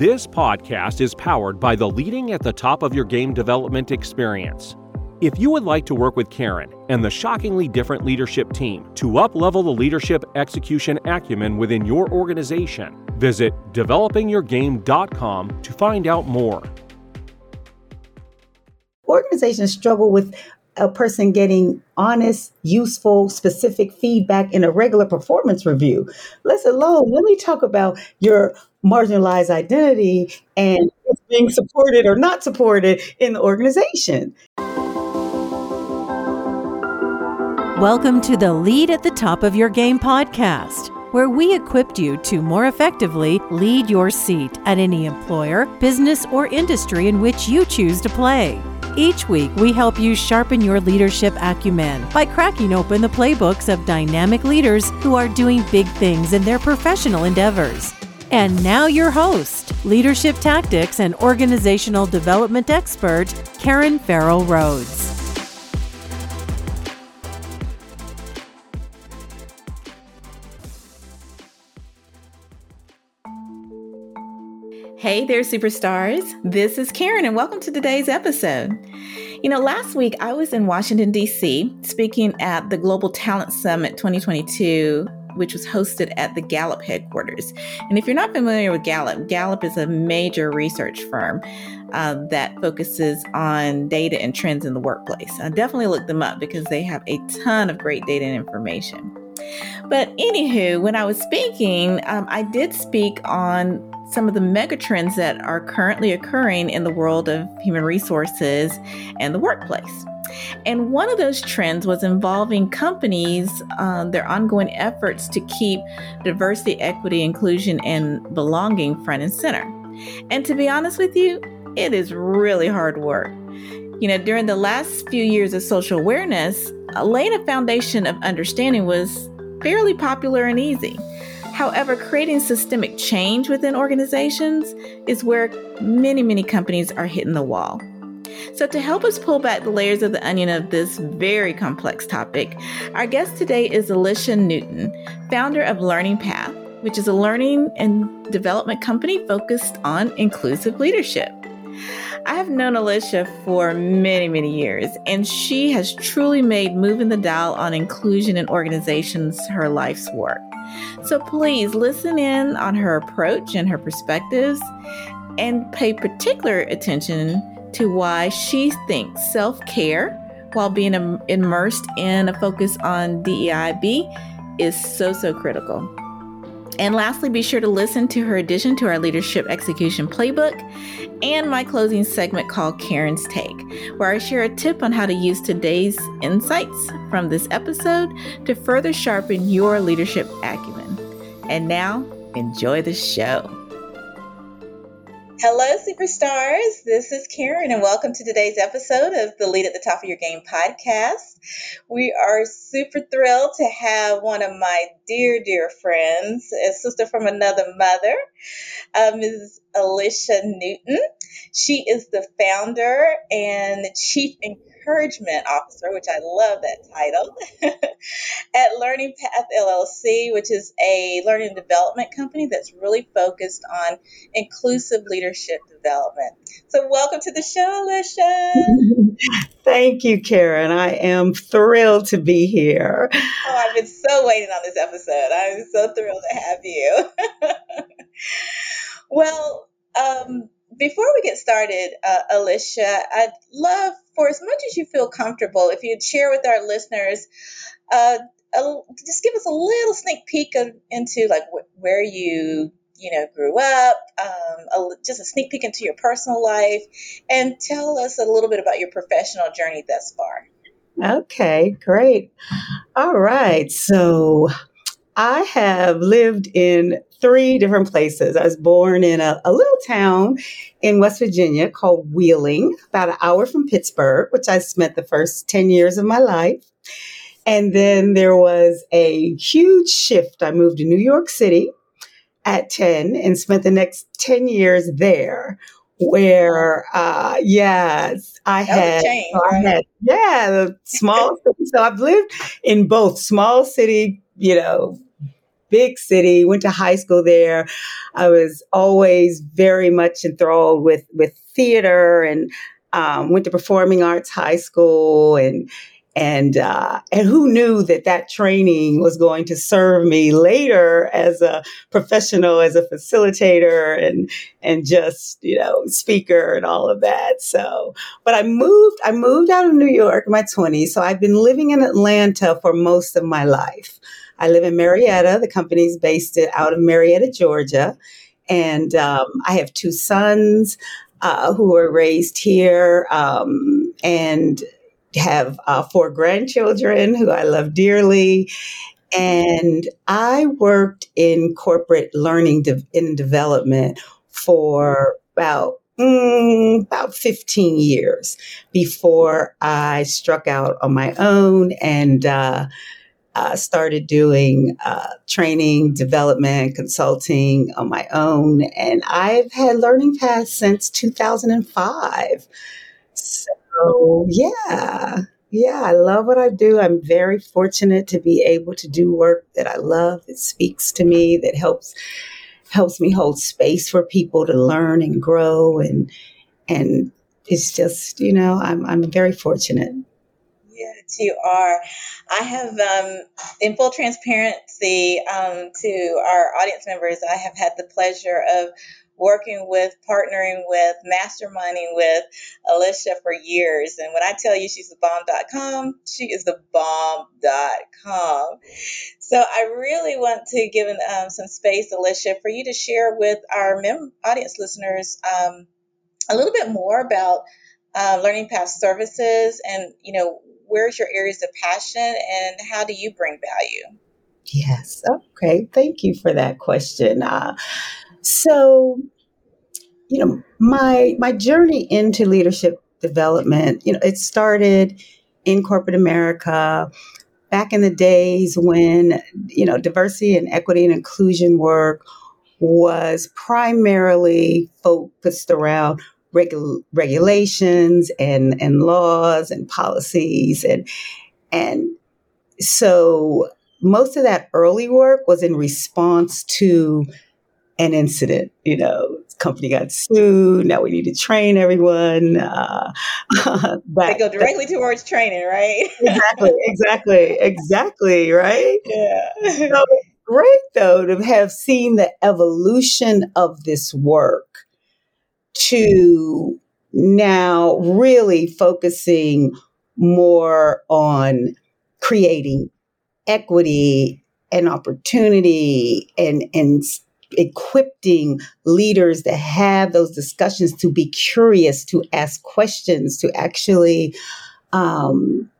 This podcast is powered by the leading at the top of your game development experience. If you would like to work with Karen and the shockingly different leadership team to uplevel the leadership execution acumen within your organization, visit developingyourgame.com to find out more. Organizations struggle with a person getting honest, useful, specific feedback in a regular performance review. Let alone let me talk about your marginalized identity and being supported or not supported in the organization. Welcome to the Lead at the Top of Your Game podcast, where we equipped you to more effectively lead your seat at any employer, business, or industry in which you choose to play. Each week, we help you sharpen your leadership acumen by cracking open the playbooks of dynamic leaders who are doing big things in their professional endeavors. And now, your host, leadership tactics and organizational development expert, Karen Farrell Rhodes. Hey there, superstars. This is Karen, and welcome to today's episode. You know, last week I was in Washington, D.C., speaking at the Global Talent Summit 2022, which was hosted at the Gallup headquarters. And if you're not familiar with Gallup, Gallup is a major research firm uh, that focuses on data and trends in the workplace. I definitely look them up because they have a ton of great data and information. But anywho, when I was speaking, um, I did speak on some of the megatrends that are currently occurring in the world of human resources and the workplace. And one of those trends was involving companies, um, their ongoing efforts to keep diversity, equity, inclusion, and belonging front and center. And to be honest with you, it is really hard work. You know, during the last few years of social awareness, laying a foundation of understanding was fairly popular and easy. However, creating systemic change within organizations is where many, many companies are hitting the wall. So, to help us pull back the layers of the onion of this very complex topic, our guest today is Alicia Newton, founder of Learning Path, which is a learning and development company focused on inclusive leadership. I have known Alicia for many, many years, and she has truly made moving the dial on inclusion in organizations her life's work. So please listen in on her approach and her perspectives and pay particular attention to why she thinks self care while being immersed in a focus on DEIB is so, so critical. And lastly, be sure to listen to her addition to our Leadership Execution Playbook and my closing segment called Karen's Take, where I share a tip on how to use today's insights from this episode to further sharpen your leadership acumen. And now, enjoy the show. Hello, superstars. This is Karen, and welcome to today's episode of the Lead at the Top of Your Game podcast. We are super thrilled to have one of my dear, dear friends, a sister from another mother, uh, Ms. Alicia Newton. She is the founder and chief encouragement officer, which I love that title, at Learning Path LLC, which is a learning development company that's really focused on inclusive leadership development. So, welcome to the show, Alicia. Thank you, Karen. I am thrilled to be here. Oh, I've been so waiting on this episode. I'm so thrilled to have you. well, um, before we get started, uh, Alicia, I'd love for as much as you feel comfortable, if you'd share with our listeners, uh, a, just give us a little sneak peek of, into like wh- where you you know grew up, um, a, just a sneak peek into your personal life, and tell us a little bit about your professional journey thus far. Okay, great. All right, so I have lived in three different places. I was born in a, a, little town in West Virginia called Wheeling, about an hour from Pittsburgh, which I spent the first 10 years of my life. And then there was a huge shift. I moved to New York City at 10 and spent the next 10 years there. Where, uh, yes, I had, change, I had, yeah, small city. So I've lived in both small city, you know, big city, went to high school there. I was always very much enthralled with, with theater and um, went to performing arts high school and and uh, and who knew that that training was going to serve me later as a professional, as a facilitator, and and just you know speaker and all of that. So, but I moved. I moved out of New York in my twenties, so I've been living in Atlanta for most of my life. I live in Marietta. The company's based out of Marietta, Georgia, and um, I have two sons. Uh, who were raised here, um, and have uh, four grandchildren who I love dearly. And I worked in corporate learning de- development for about mm, about 15 years before I struck out on my own and uh, uh, started doing uh, training, development, consulting on my own. And I've had Learning Paths since 2005. So yeah. Yeah, I love what I do. I'm very fortunate to be able to do work that I love, that speaks to me, that helps helps me hold space for people to learn and grow and and it's just, you know, I'm I'm very fortunate. Yes, you are. I have, um, in full transparency um, to our audience members, I have had the pleasure of working with, partnering with, masterminding with Alicia for years. And when I tell you she's the bomb.com, she is the bomb.com. So I really want to give um, some space, Alicia, for you to share with our mem- audience listeners um, a little bit more about uh, Learning Path services and, you know, where's your areas of passion and how do you bring value? Yes. Okay. Thank you for that question. Uh, so, you know, my my journey into leadership development, you know, it started in corporate America back in the days when, you know, diversity and equity and inclusion work was primarily focused around regu- regulations and, and laws and policies and and so most of that early work was in response to an incident. You know, company got sued. Now we need to train everyone. Uh, they go directly towards training, right? exactly, exactly, exactly, right? Yeah. So great though to have seen the evolution of this work to now really focusing more on creating equity and opportunity and and equipping leaders to have those discussions, to be curious, to ask questions, to actually um,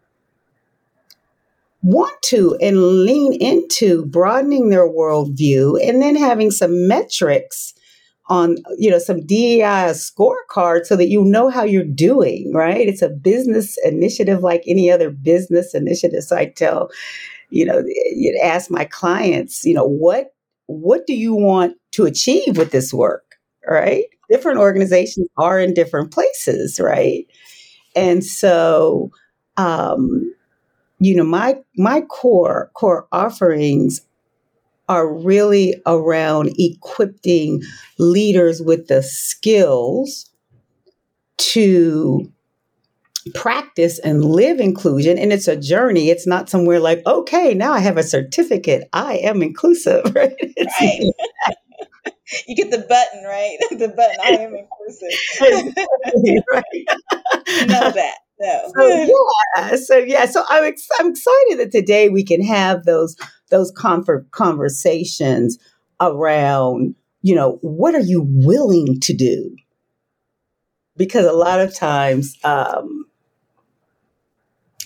want to and lean into broadening their worldview and then having some metrics on you know some DEI scorecard so that you know how you're doing right? It's a business initiative like any other business initiative. So I tell you know you ask my clients you know what what do you want to achieve with this work? Right? Different organizations are in different places, right? And so, um, you know, my my core core offerings are really around equipping leaders with the skills to practice and live inclusion and it's a journey. It's not somewhere like okay now i have a certificate. I am inclusive right, right. you get the button right? The button i am inclusive. Right. know that so. so yeah. So yeah. So I'm, ex- I'm excited that today we can have those those comfort conversations around you know what are you willing to do? Because a lot of times um,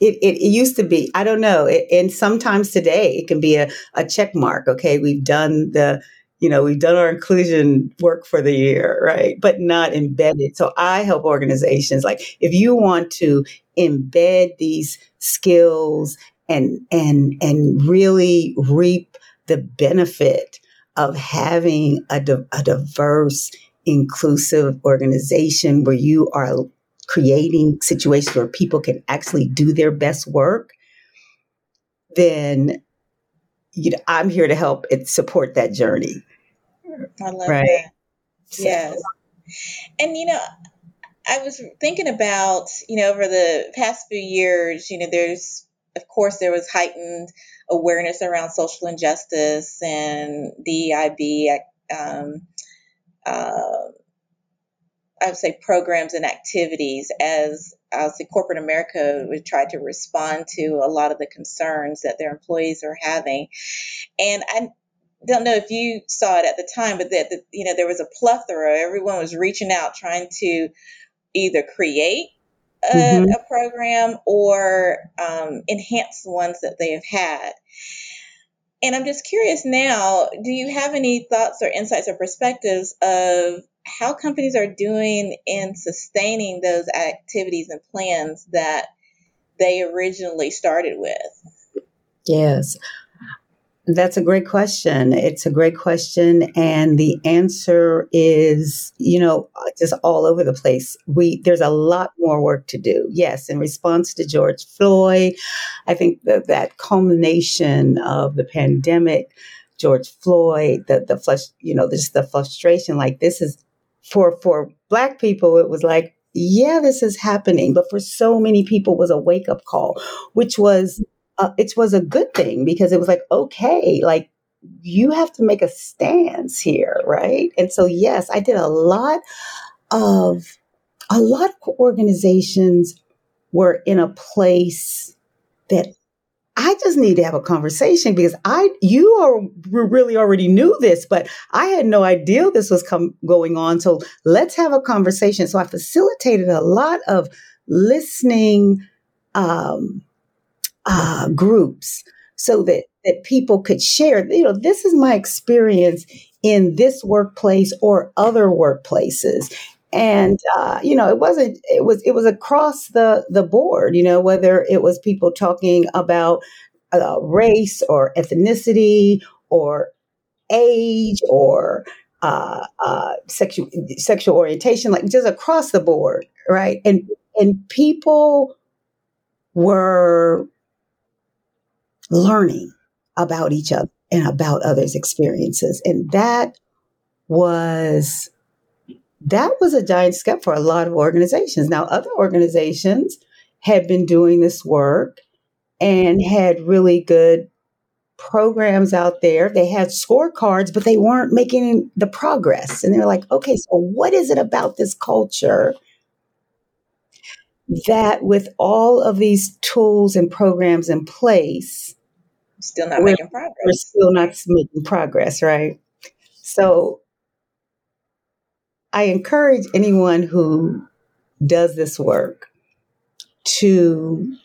it, it, it, used to be i don't know it, and sometimes today it can be a, a check mark okay we've done the you know we've done our inclusion work for the year right but not embedded. So i help organizations like if you want to embed these skills and and and really reap the benefit of having a, a diverse inclusive organization where you are creating situations where people can actually do their best work, then you know, I'm here to help and support that journey. I love right? that. Yes. And you know, I was thinking about, you know, over the past few years, you know, there's, of course, there was heightened awareness around social injustice and DEIB, um, uh, I would say programs and activities as I would say corporate America would try to respond to a lot of the concerns that their employees are having. And I don't know if you saw it at the time, but that, you know, there was a plethora. Everyone was reaching out trying to either create a, mm-hmm. a program or um, enhance the ones that they have had. And I'm just curious now, do you have any thoughts or insights or perspectives of how companies are doing in sustaining those activities and plans that they originally started with? Yes. That's a great question. It's a great question. And the answer is, you know, just all over the place. We, there's a lot more work to do. Yes. In response to George Floyd, I think that that culmination of the pandemic, George Floyd, the, the flush, you know, just the frustration, like this is for, for black people, it was like, yeah, this is happening. But for so many people was a wake up call, which was uh, it was a good thing because it was like, okay, like you have to make a stance here, right? And so, yes, I did a lot of, a lot of organizations were in a place that I just need to have a conversation because I, you are really already knew this, but I had no idea this was come, going on. So let's have a conversation. So I facilitated a lot of listening, um, uh, groups so that that people could share you know this is my experience in this workplace or other workplaces and uh, you know it wasn't it was it was across the the board you know whether it was people talking about uh, race or ethnicity or age or uh, uh, sexual sexual orientation like just across the board right and and people were learning about each other and about others' experiences. And that was that was a giant step for a lot of organizations. Now, other organizations had been doing this work and had really good programs out there. They had scorecards, but they weren't making the progress. And they're like, okay, so what is it about this culture that with all of these tools and programs in place, still not we're, making progress. We're still not making progress, right? So I encourage anyone who does this work to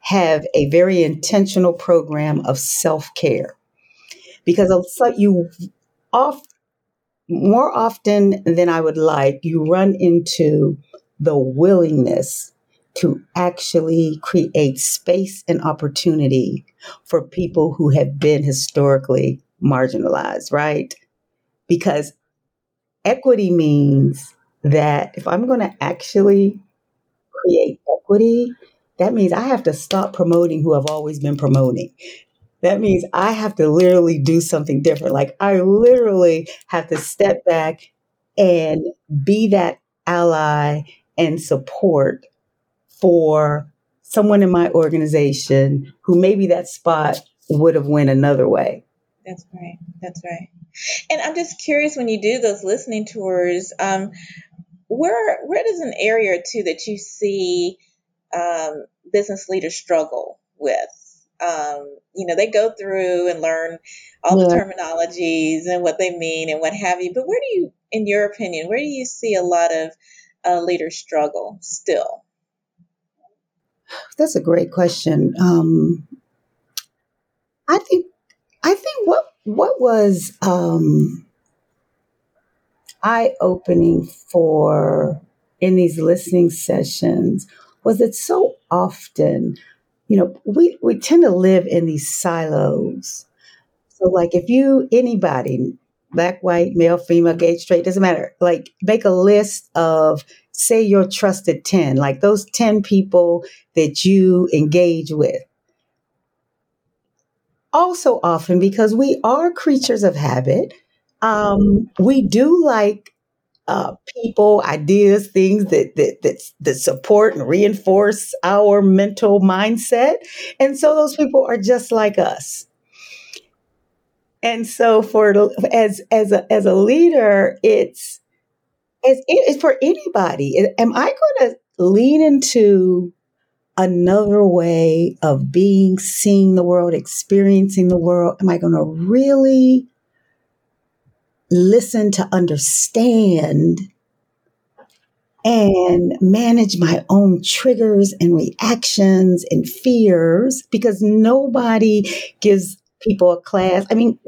have a very intentional program of self-care because you off more often than I would like you run into the willingness to actually create space and opportunity for people who have been historically marginalized, right? Because equity means that if I'm going to actually create equity, that means I have to stop promoting who I've always been promoting. That means I have to literally do something different. Like I literally have to step back and be that ally and support for someone in my organization who maybe that spot would have went another way. That's right. That's right. And I'm just curious when you do those listening tours, um, where where does an area or two that you see um, business leaders struggle with? Um, you know, they go through and learn all yeah. the terminologies and what they mean and what have you. But where do you, in your opinion, where do you see a lot of uh, leaders struggle still? That's a great question. Um, I think I think what what was um, eye opening for in these listening sessions was that so often, you know, we we tend to live in these silos. So, like, if you anybody black, white, male, female, gay, straight, doesn't matter. Like make a list of, say, your trusted 10, like those 10 people that you engage with. Also often because we are creatures of habit. Um, we do like uh, people, ideas, things that, that that that support and reinforce our mental mindset, and so those people are just like us. And so, for as as a as a leader, it's as it's for anybody. Am I going to lean into another way of being, seeing the world, experiencing the world? Am I going to really listen to understand and manage my own triggers and reactions and fears because nobody gives people a class. I mean,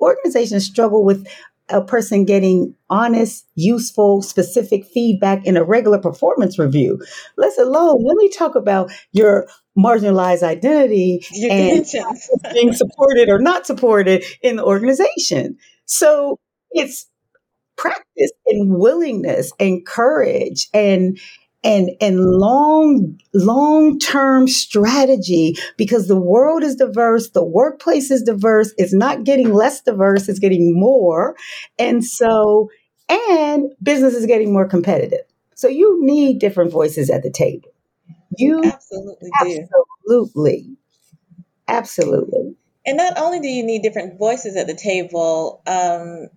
organizations struggle with a person getting honest, useful, specific feedback in a regular performance review. Let's alone, let me talk about your marginalized identity Your and being supported or not supported in the organization. So it's practice and willingness and courage and and and long long term strategy because the world is diverse the workplace is diverse it's not getting less diverse it's getting more and so and business is getting more competitive. So you need different voices at the table. You Absolutely do. absolutely absolutely. And not only do you need different voices at the table, um,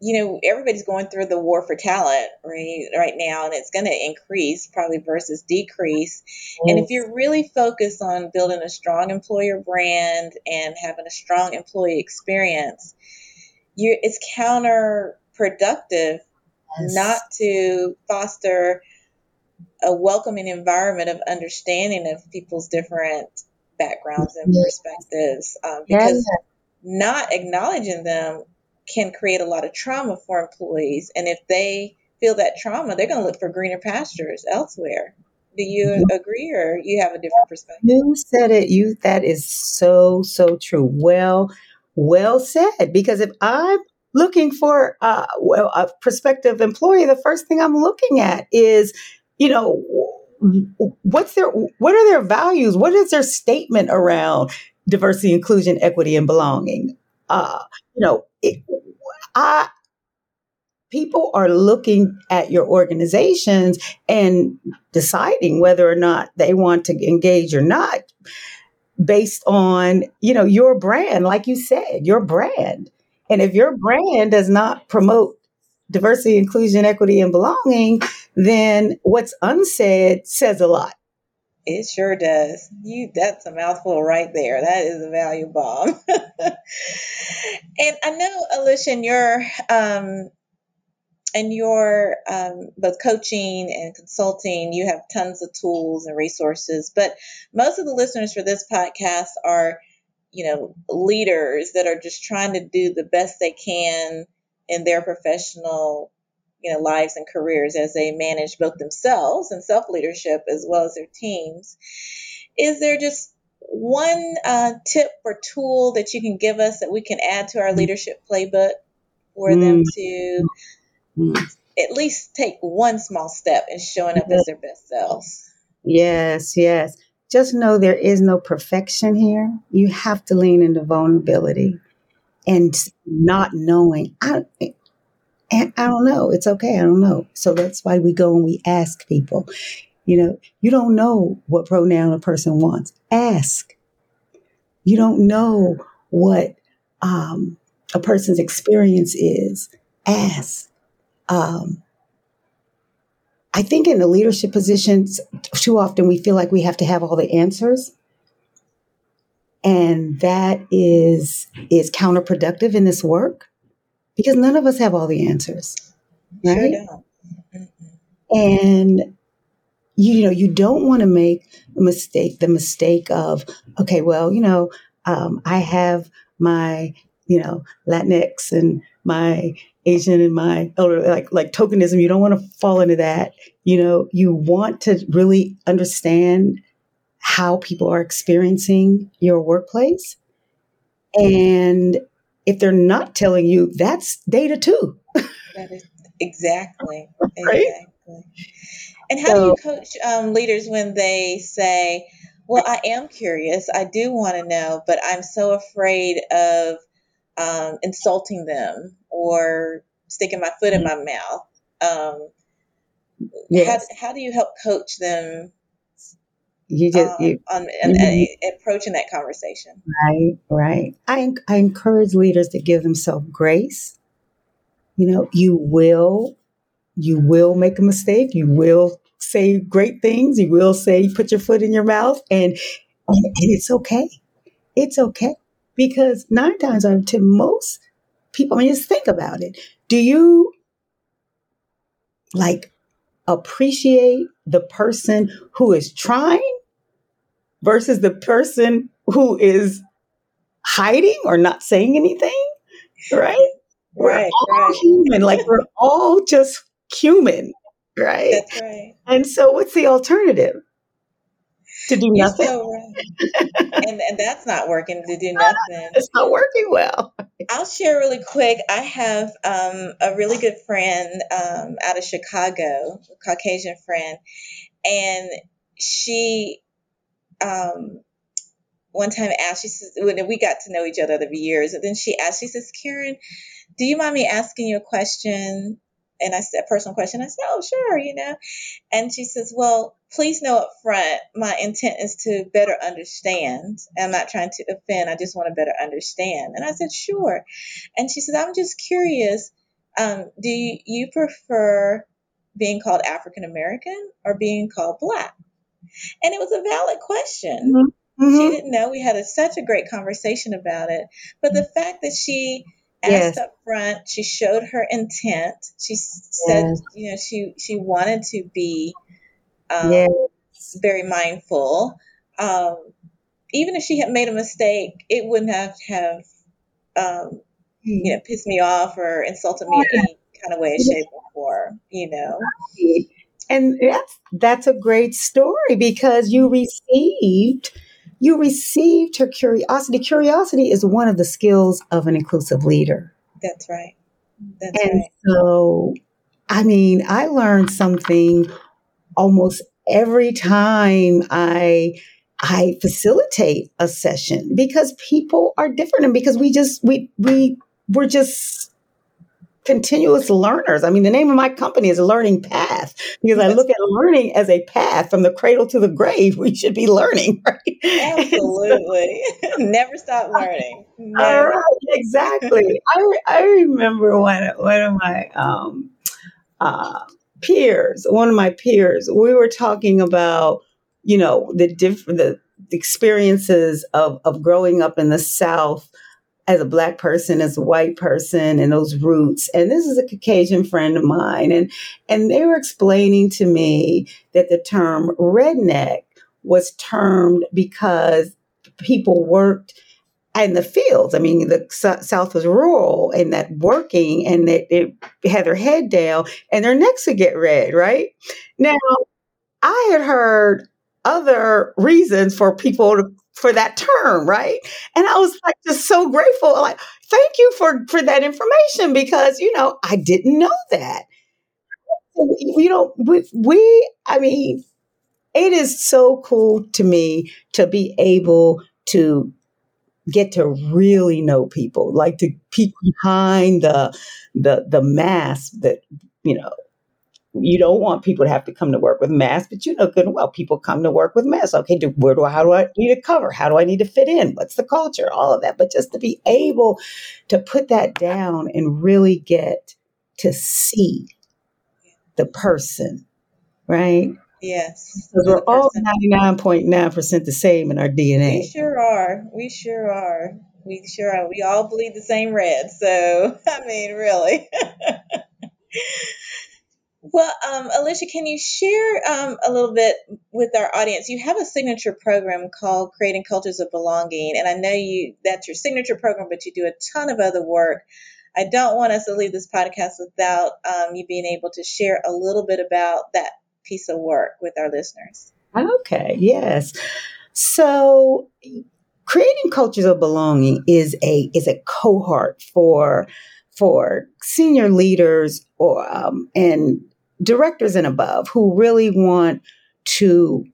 you know, everybody's going through the war for talent right right now, and it's going to increase probably versus decrease. And if you're really focused on building a strong employer brand and having a strong employee experience, you it's counterproductive Yes. not to foster a welcoming environment of understanding of people's different backgrounds and Yes. perspectives um, Yes. because not acknowledging them can create a lot of trauma for employees and if they feel that trauma they're going to look for greener pastures elsewhere do you agree or you have a different perspective You said it. You that is so so true. Well, well said. Because if I'm looking for uh, well, a prospective employee, the first thing I'm looking at is, you know, what's their what are their values? What is their statement around diversity, inclusion, equity, and belonging? Uh, you know, it, I people are looking at your organizations and deciding whether or not they want to engage or not based on you know your brand like you said your brand. And if your brand does not promote diversity inclusion equity and belonging then what's unsaid says a lot it sure does you that's a mouthful right there that is a value bomb and i know alicia in your um in your um, both coaching and consulting, you have tons of tools and resources. But most of the listeners for this podcast are, you know, leaders that are just trying to do the best they can in their professional, you know, lives and careers as they manage both themselves and self leadership as well as their teams. Is there just one uh, tip or tool that you can give us that we can add to our leadership playbook for them to at least take one small step in showing up as their best selves. yes yes. Just know there is no perfection here. You have to lean into vulnerability and not knowing i and I don't know. It's okay. I don't know. So that's why we go and we ask people. You know, you don't know what pronoun a person wants. Ask. You don't know what um, a person's experience is. Ask. Um, I think in the leadership positions, too often we feel like we have to have all the answers. And that is is counterproductive in this work because none of us have all the answers. Right? don't. And you know, you don't want to make a mistake, the mistake of, okay, well, you know, um, I have my, you know, Latinx and my Asian and my or like like tokenism. You don't want to fall into that. You know, you want to really understand how people are experiencing your workplace. And if they're not telling you, that's data too. That is exactly, Right? exactly. And how do you coach um, leaders when they say, Well, I am curious. I do want to know, but I'm so afraid of um, insulting them or sticking my foot in my mouth. Um, Yes. how, how do you help coach them You just um, you on and, Mhm. approaching that conversation? right, right. I I encourage leaders to give themselves grace. You know, you will you will make a mistake. You will say great things. You will say put your foot in your mouth, and and, and it's okay. It's okay because nine times out of ten, most people. I mean, just think about it. Do you like appreciate the person who is trying versus the person who is hiding or not saying anything? Right? We're Right, all right. human. Like we're all just human, right? That's right. And so, what's the alternative? To do You're nothing? so right. and and that's not working to do nothing. It's not working well. I'll share really quick. I have um, a really good friend um, out of Chicago, a Caucasian friend, and she um, one time asked, she says, when we got to know each other over the years, and then she asked, she says, Karen, do you mind me asking you a question? And I said, personal question. I said, oh, sure, you know. And she says, well, please know up front, my intent is to better understand. I'm not trying to offend. I just want to better understand. And I said, sure. And she says, I'm just curious. Um, do you prefer being called African American or being called Black? And it was a valid question. She Mhm. didn't know. We had a, such a great conversation about it. But the fact that she asked Yes. up front, she showed her intent. She said, Yes. you know, she she wanted to be um, Yes. very mindful. Um, even if she had made a mistake, it wouldn't have have um, you know pissed me off or insulted me in any kind of way, shape, or form. You know. And that's that's a great story because you mm-hmm. received you received her curiosity. Curiosity is one of the skills of an inclusive leader. That's right. That's And right. so I mean, I learned something almost every time I I facilitate a session because people are different and because we just we we we're just continuous learners. I mean, the name of my company is Learning Path because I look at learning as a path from the cradle to the grave. We should be learning, right? And so- Absolutely. Never stop learning. Never. right, exactly. I I remember one one of my um, uh, peers, one of my peers, we were talking about you know the different the experiences of of growing up in the South as a black person, as a white person, and those roots. And this is a Caucasian friend of mine, and and they were explaining to me that the term redneck was termed because people worked in the fields. I mean, the South was rural and that working and they, they had their head down and their necks would get red, right? Now, I had heard other reasons for people to, for that term, right? And I was like just so grateful. Like, thank you for for that information because you know I didn't know that. You know, we we, I mean it is so cool to me to be able to get to really know people like to peek behind the the the mask that you know you don't want people to have to come to work with masks, but you know good and well people come to work with masks. Okay, do, where do I, how do I need to cover? How do I need to fit in? What's the culture? All of that. But just to be able to put that down and really get to see the person, right? Yes. Because we're all ninety nine point nine percent the same in our DNA. We sure are. We sure are. We sure are. We all bleed the same red. So, I mean, really. well, um, Alicia, can you share um, a little bit with our audience? You have a signature program called Creating Cultures of Belonging, and I know you that's your signature program, but you do a ton of other work. I don't want us to leave this podcast without um, you being able to share a little bit about that piece of work with our listeners. Okay, yes. So creating cultures of belonging is a is a cohort for for senior leaders or um, and directors and above who really want to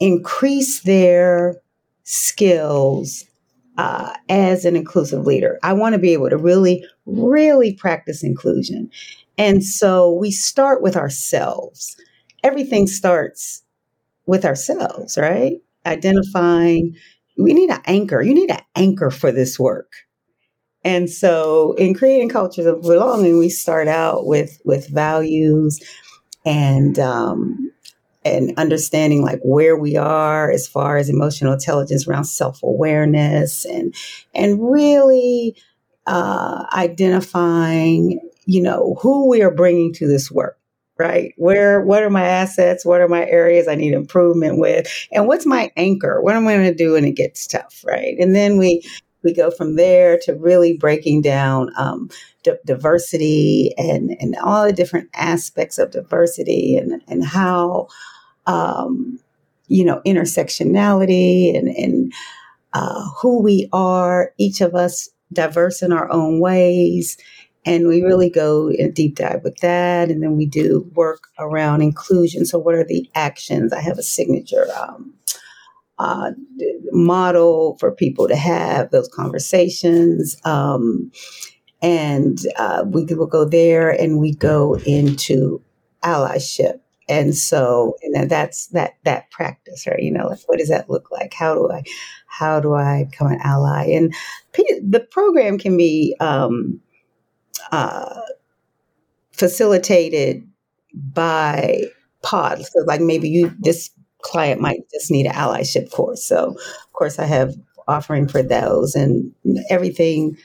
increase their skills uh, as an inclusive leader. I want to be able to really, really practice inclusion. And so we start with ourselves. Everything starts with ourselves, right? Identifying, we need an anchor. You need an anchor for this work. And so in creating cultures of belonging, we start out with with values and um, and understanding like where we are as far as emotional intelligence around self-awareness and and really uh, identifying you know who we are bringing to this work right? Where what are my assets? What are my areas i need improvement with? And what's my anchor? What am i going to do when it gets tough right? And then we we go from there to really breaking down um, d- diversity and, and all the different aspects of diversity and, and how, um, you know, intersectionality and, and uh, who we are, each of us diverse in our own ways. And we really go in deep dive with that. And then we do work around inclusion. So, what are the actions? I have a signature um, uh, model for people to have those conversations. Um, and uh, we will go there and we go into allyship. And so, and that's that that practice, right? You know, like what does that look like? How do I, how do I become an ally? And the program can be um, uh, facilitated by pods. So, like maybe you this client might just need an allyship course. So, of course, I have offering for those, and everything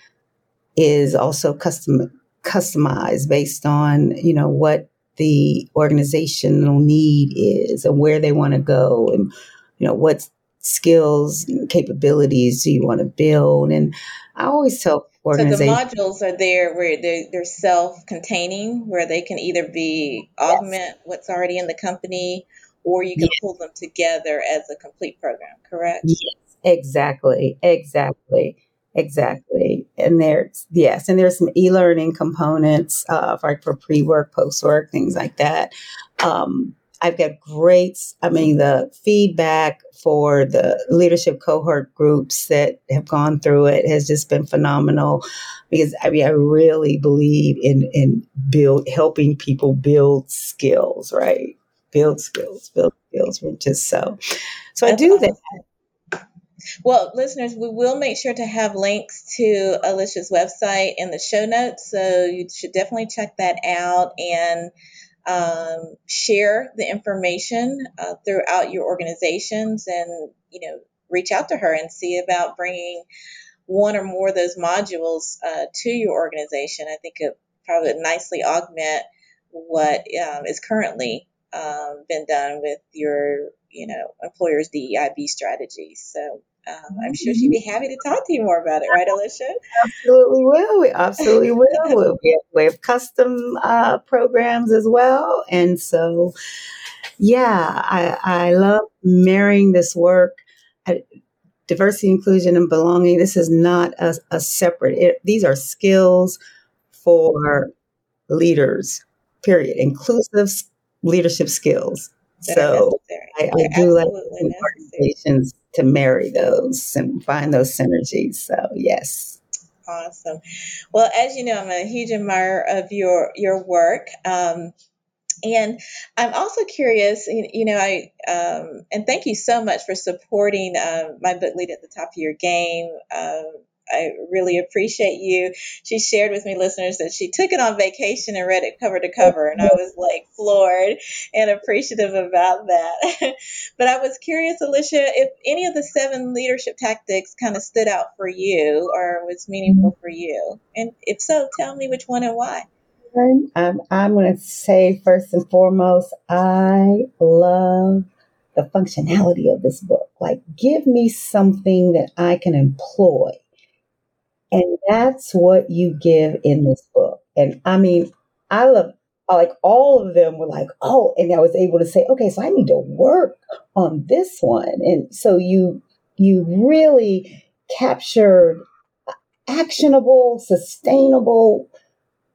is also custom customized based on you know what the organizational need is and where they want to go, and you know what skills and capabilities do you want to build. And I always tell organizations. So the modules are there where they're, they're self-containing, where they can either be augment yes. what's already in the company or you can yes. pull them together as a complete program, correct? Yes, exactly, exactly, exactly. And there's yes, and there's some e-learning components uh, for, for pre-work, post-work, things like that. Um, I've got great, I mean, the feedback for the leadership cohort groups that have gone through it has just been phenomenal because I mean, I really believe in, in build, helping people build skills, right? Build skills, build skills, which is so. So That's I do awesome. that. Well, listeners, we will make sure to have links to Alicia's website in the show notes. So you should definitely check that out and um, share the information uh, throughout your organizations and, you know, reach out to her and see about bringing one or more of those modules uh, to your organization. I think it probably nicely augment what um, is currently um, been done with your, you know, employer's DEIB strategies. So um, I'm sure she'd be happy to talk to you more about it, right, Alicia? Absolutely will. We absolutely will. we, have, custom uh, programs as well, and so yeah, I, I love marrying this work. diversity, inclusion, and belonging. This is not a, a separate. It, these are skills for leaders. Period. Inclusive leadership skills. So I, I do like organizations to marry those and find those synergies. So yes. Awesome. Well, as you know, I'm a huge admirer of your your work. Um, and I'm also curious, you know, I um, and thank you so much for supporting um, my book lead at the top of your game. Um, I really appreciate you. She shared with me, listeners, that she took it on vacation and read it cover to cover, and I was like floored and appreciative about that. but I was curious, Alicia, if any of the seven leadership tactics kind of stood out for you or was meaningful for you, and if so, tell me which one and why. Um, I'm going to say first and foremost, I love the functionality of this book. Like, give me something that I can employ and that's what you give in this book. And I mean, I love like all of them were like, oh, and I was able to say, okay, so I need to work on this one. And so you you really captured actionable, sustainable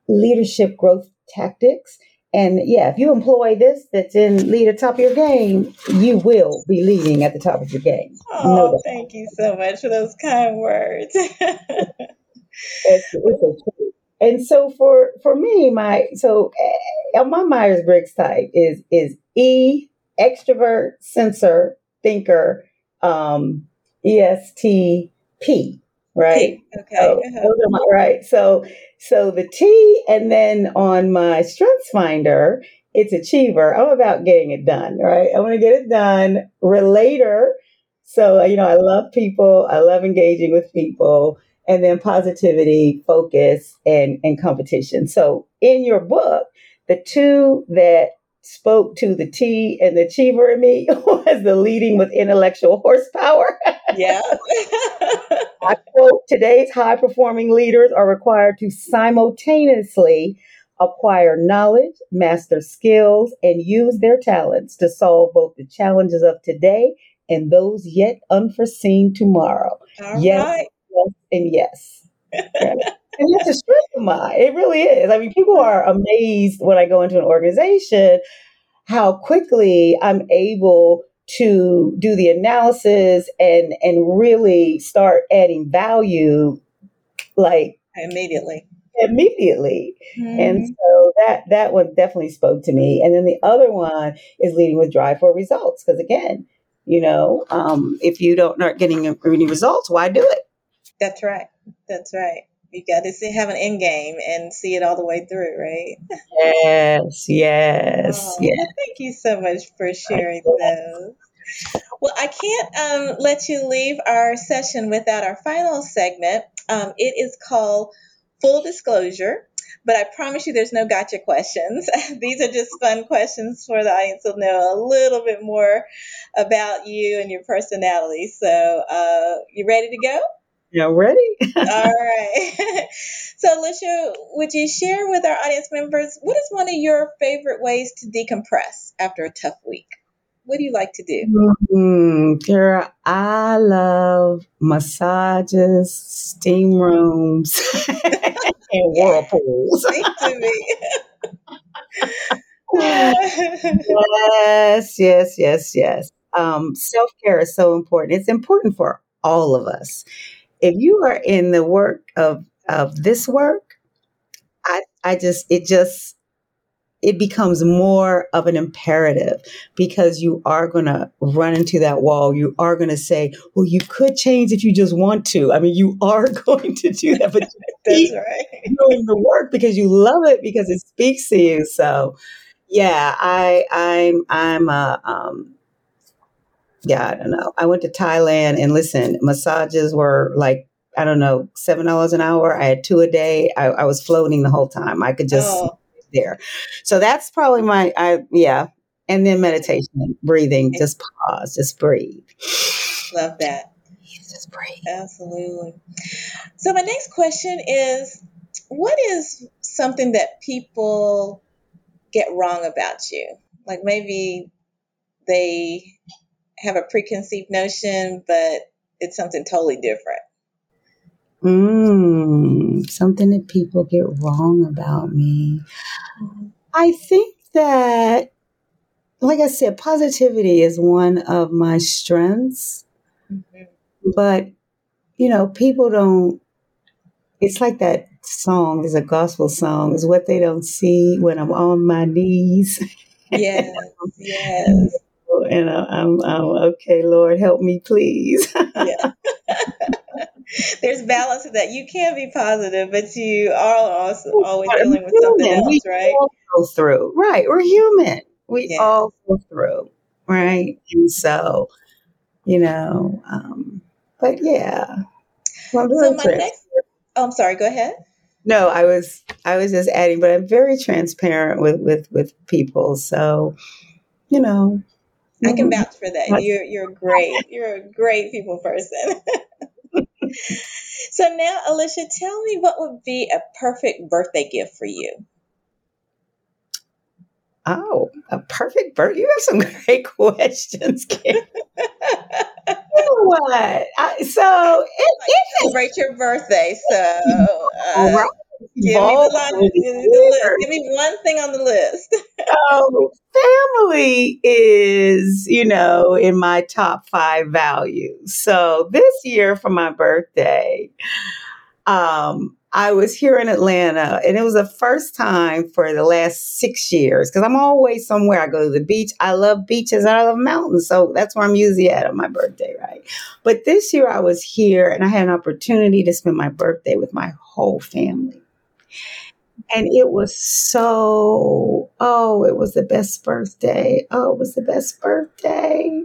leadership growth tactics and yeah, if you employ this that's in lead at top of your game, you will be leading at the top of your game. Oh, no thank you so much for those kind words. it's, it's and so for for me, my so uh, my Myers Briggs type is is E extrovert, sensor, thinker, um, ESTP, right? Okay. So, uh-huh. right. So so the T, and then on my Strengths Finder, it's achiever. I'm about getting it done, right? I want to get it done. Relator. So, you know, I love people. I love engaging with people. And then positivity, focus, and, and competition. So in your book, the two that spoke to the T and the achiever in me was the leading with intellectual horsepower. Yeah. I quote Today's high performing leaders are required to simultaneously acquire knowledge, master skills, and use their talents to solve both the challenges of today and those yet unforeseen tomorrow. All yes, right. yes, and yes. and that's a strength of mine. It really is. I mean, people are amazed when I go into an organization how quickly I'm able to do the analysis and and really start adding value like immediately. immediately. Mm-hmm. and so that that one definitely spoke to me. And then the other one is leading with drive for results. Because again you know um, if you don't aren't getting any results why do it? That's right. That's right you got to see, have an end game and see it all the way through, right? Yes, yes, oh, yes. thank you so much for sharing those. Well, I can't um, let you leave our session without our final segment. Um, it is called Full Disclosure, but I promise you there's no gotcha questions. These are just fun questions for the audience to know a little bit more about you and your personality. So, uh, you ready to go? Yeah, ready? All right. so, Alicia, would you share with our audience members what is one of your favorite ways to decompress after a tough week? What do you like to do? Mm-hmm. Girl, I love massages, steam rooms, and whirlpools. To me. yes, yes, yes, yes. Um, Self care is so important. It's important for all of us if you are in the work of of this work, I I just it just it becomes more of an imperative because you are going to run into that wall. You are going to say, well, you could change if you just want to. I mean, you are going to do that, but that's right. Doing the work because you love it because it speaks to you. So, yeah, I, I'm, I'm a, um, yeah, I don't know. I went to Thailand and listen, massages were like, I don't know, seven dollars an hour. I had two a day. I, I was floating the whole time. I could just oh. there. So that's probably my I yeah. And then meditation, breathing, just pause, just breathe. Love that. Just breathe. Absolutely. So my next question is what is something that people get wrong about you? Like maybe they have a preconceived notion, but it's something totally different. Mm, something that people get wrong about me. I think that, like I said, positivity is one of my strengths. Mm-hmm. But, you know, people don't, it's like that song, is a gospel song, is what they don't see when I'm on my knees. Yes, yes and I, am I'm, okay, Lord, help me, please. yeah. There's balance to that. You can be positive, but you are also always dealing with something else, we right? go through, right? We're human. We yeah. all go through, right? And so, you know, um, but yeah. Well, so my next, oh, I'm sorry. Go ahead. No, I was I was just adding, but I'm very transparent with with with people. So, you know, I can vouch for that. You're you're great. You're a great people person. so now, Alicia, tell me what would be a perfect birthday gift for you? Oh, a perfect birthday. You have some great questions, Kim. you know what? I, so it, it celebrate your birthday. So uh, right. Give me, the line, the list. give me one thing on the list. oh, family is, you know, in my top five values. So this year for my birthday, um, I was here in Atlanta, and it was the first time for the last six years because I'm always somewhere. I go to the beach. I love beaches and I love mountains. So that's where I'm usually at on my birthday, right? But this year I was here and I had an opportunity to spend my birthday with my whole family. And it was so, oh, it was the best birthday. Oh, it was the best birthday.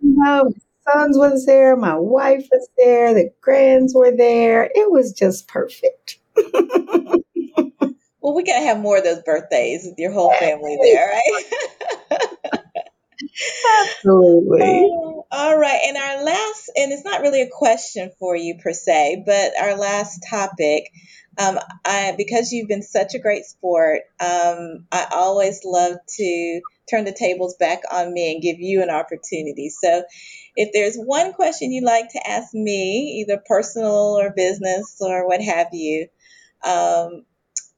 No, sons was there, my wife was there, the grands were there. It was just perfect. well, we gotta have more of those birthdays with your whole family there, right? Absolutely. Oh. All right. And our last, and it's not really a question for you per se, but our last topic, um, I, because you've been such a great sport, um, I always love to turn the tables back on me and give you an opportunity. So if there's one question you'd like to ask me, either personal or business or what have you, um,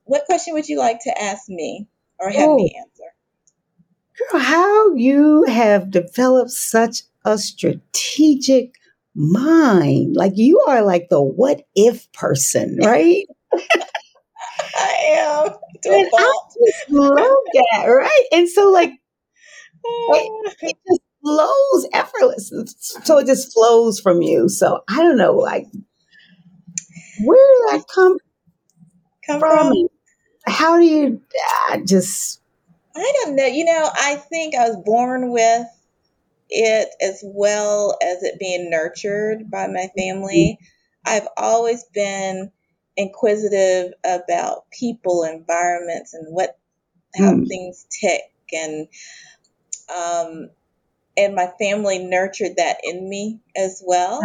what question would you like to ask me or have oh. me answer? Girl, how you have developed such a strategic mind. Like you are like the what if person, right? I am. And I just love that, right? And so like it, it just flows effortless. So it just flows from you. So I don't know, like, where did that come, come from? from? How do you uh, just? I don't know. You know, I think I was born with it as well as it being nurtured by my family. Mm-hmm. I've always been inquisitive about people, environments, and what how mm. things tick and um, and my family nurtured that in me as well.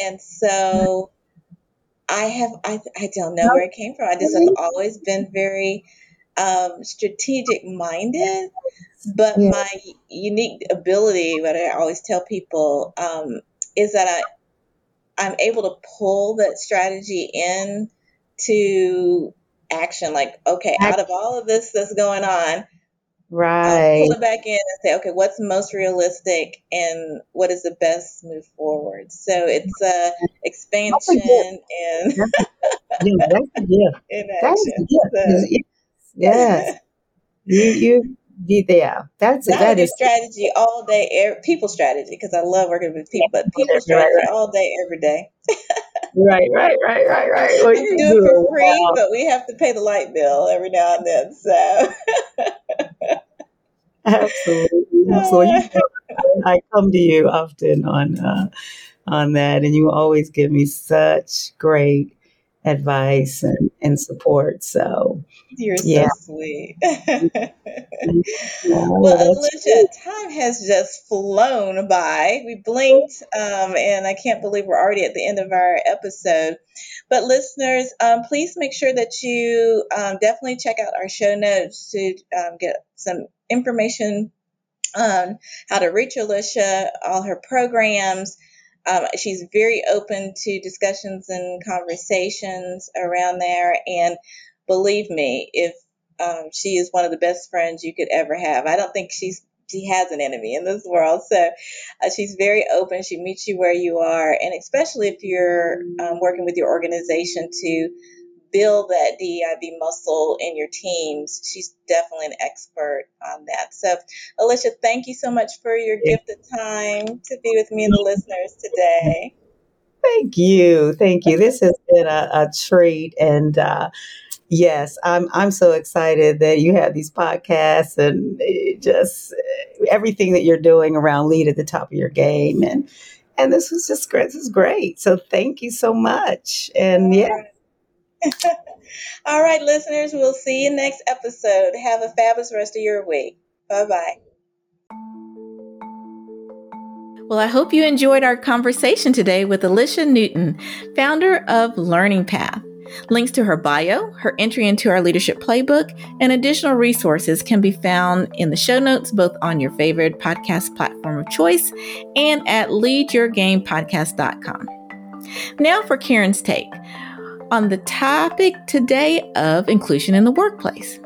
And so I have, I, I don't know where it came from. I just have always been very um, strategic minded, but yeah. my unique ability, what I always tell people, um, is that I, I'm able to pull that strategy in to action. Like, okay, out of all of this that's going on, Right. pull it back in and say, okay, what's most realistic and what is the best move forward? So it's a expansion and yeah, that's a gift. in action. That's So, yes. you you yeah. That's Not that is strategy all day, people strategy, because I love working with people, but people strategy right, right. all day, every day. right, right, right, right, right. Well, you do it for free, wow. but we have to pay the light bill every now and then. So absolutely, absolutely. I come to you often on uh, on that, and you always give me such great advice and, and support. So you're yeah. so sweet. Well, Alicia, time has just flown by. We blinked, um, and I can't believe we're already at the end of our episode. But listeners, um, please make sure that you um, definitely check out our show notes to um, get some information on how to reach Alicia, all her programs. Um, she's very open to discussions and conversations around there. And believe me, if um, she is one of the best friends you could ever have, I don't think she's she has an enemy in this world. So uh, she's very open. She meets you where you are, and especially if you're um, working with your organization to build that DEIB muscle in your teams, she's definitely an expert on that. So, Alicia, thank you so much for your gift of time to be with me and the listeners today. Thank you. Thank you. This has been a, a treat. And uh, yes, I'm, I'm so excited that you have these podcasts and eh, just eh, everything that you're doing around lead at the top of your game. And, and this was just great. This is great. So thank you so much. And yeah. All right, listeners, we'll see you next episode. Have a fabulous rest of your week. Bye bye. Well, I hope you enjoyed our conversation today with Alicia Newton, founder of Learning Path. Links to her bio, her entry into our leadership playbook, and additional resources can be found in the show notes, both on your favorite podcast platform of choice and at leadyourgamepodcast.com. Now for Karan's take. on the topic today of inclusion in the workplace.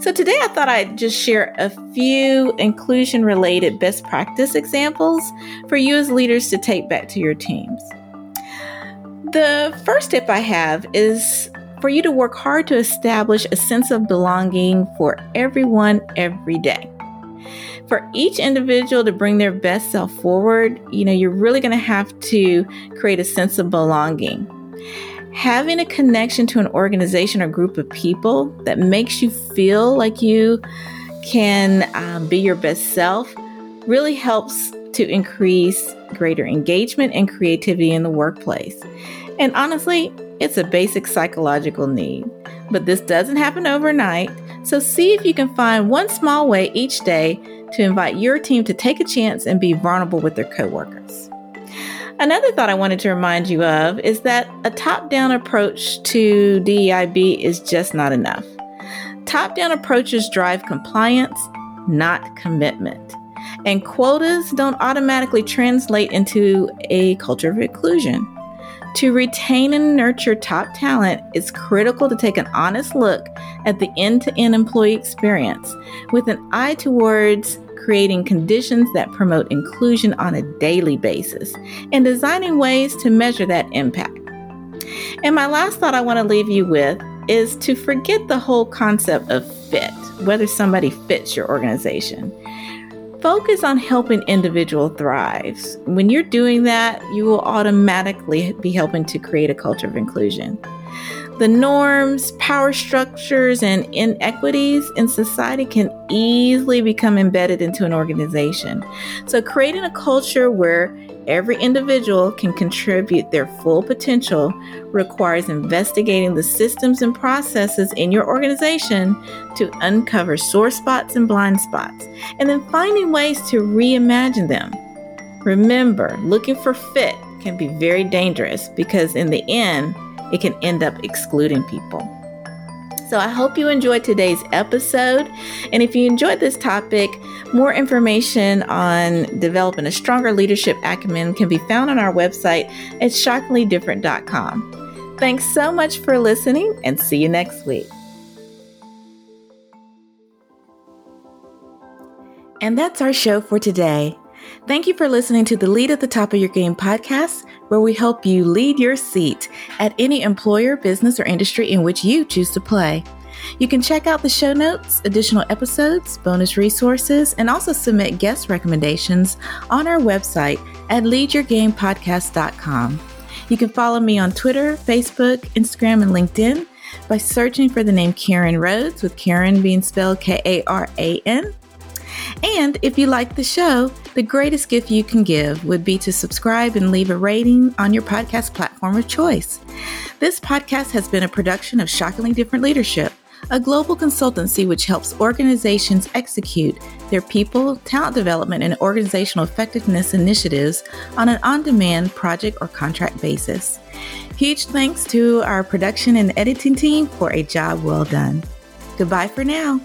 So, today I thought I'd just share a few inclusion related best practice examples for you as leaders to take back to your teams. The first tip I have is for you to work hard to establish a sense of belonging for everyone every day. For each individual to bring their best self forward, you know, you're really going to have to create a sense of belonging. Having a connection to an organization or group of people that makes you feel like you can um, be your best self really helps to increase greater engagement and creativity in the workplace. And honestly, it's a basic psychological need. But this doesn't happen overnight, so see if you can find one small way each day to invite your team to take a chance and be vulnerable with their coworkers. Another thought I wanted to remind you of is that a top down approach to DEIB is just not enough. Top down approaches drive compliance, not commitment. And quotas don't automatically translate into a culture of inclusion. To retain and nurture top talent, it's critical to take an honest look at the end to end employee experience with an eye towards creating conditions that promote inclusion on a daily basis and designing ways to measure that impact. And my last thought I want to leave you with is to forget the whole concept of fit, whether somebody fits your organization. Focus on helping individual thrives. When you're doing that, you will automatically be helping to create a culture of inclusion. The norms, power structures, and inequities in society can easily become embedded into an organization. So, creating a culture where every individual can contribute their full potential requires investigating the systems and processes in your organization to uncover sore spots and blind spots, and then finding ways to reimagine them. Remember, looking for fit can be very dangerous because, in the end, it can end up excluding people. So I hope you enjoyed today's episode. And if you enjoyed this topic, more information on developing a stronger leadership acumen can be found on our website at shockinglydifferent.com. Thanks so much for listening and see you next week. And that's our show for today. Thank you for listening to the Lead at the Top of Your Game podcast, where we help you lead your seat at any employer, business, or industry in which you choose to play. You can check out the show notes, additional episodes, bonus resources, and also submit guest recommendations on our website at leadyourgamepodcast.com. You can follow me on Twitter, Facebook, Instagram, and LinkedIn by searching for the name Karan Rhodes, with Karan being spelled K A R A N. And if you like the show, the greatest gift you can give would be to subscribe and leave a rating on your podcast platform of choice. This podcast has been a production of Shockingly Different Leadership, a global consultancy which helps organizations execute their people, talent development, and organizational effectiveness initiatives on an on demand project or contract basis. Huge thanks to our production and editing team for a job well done. Goodbye for now.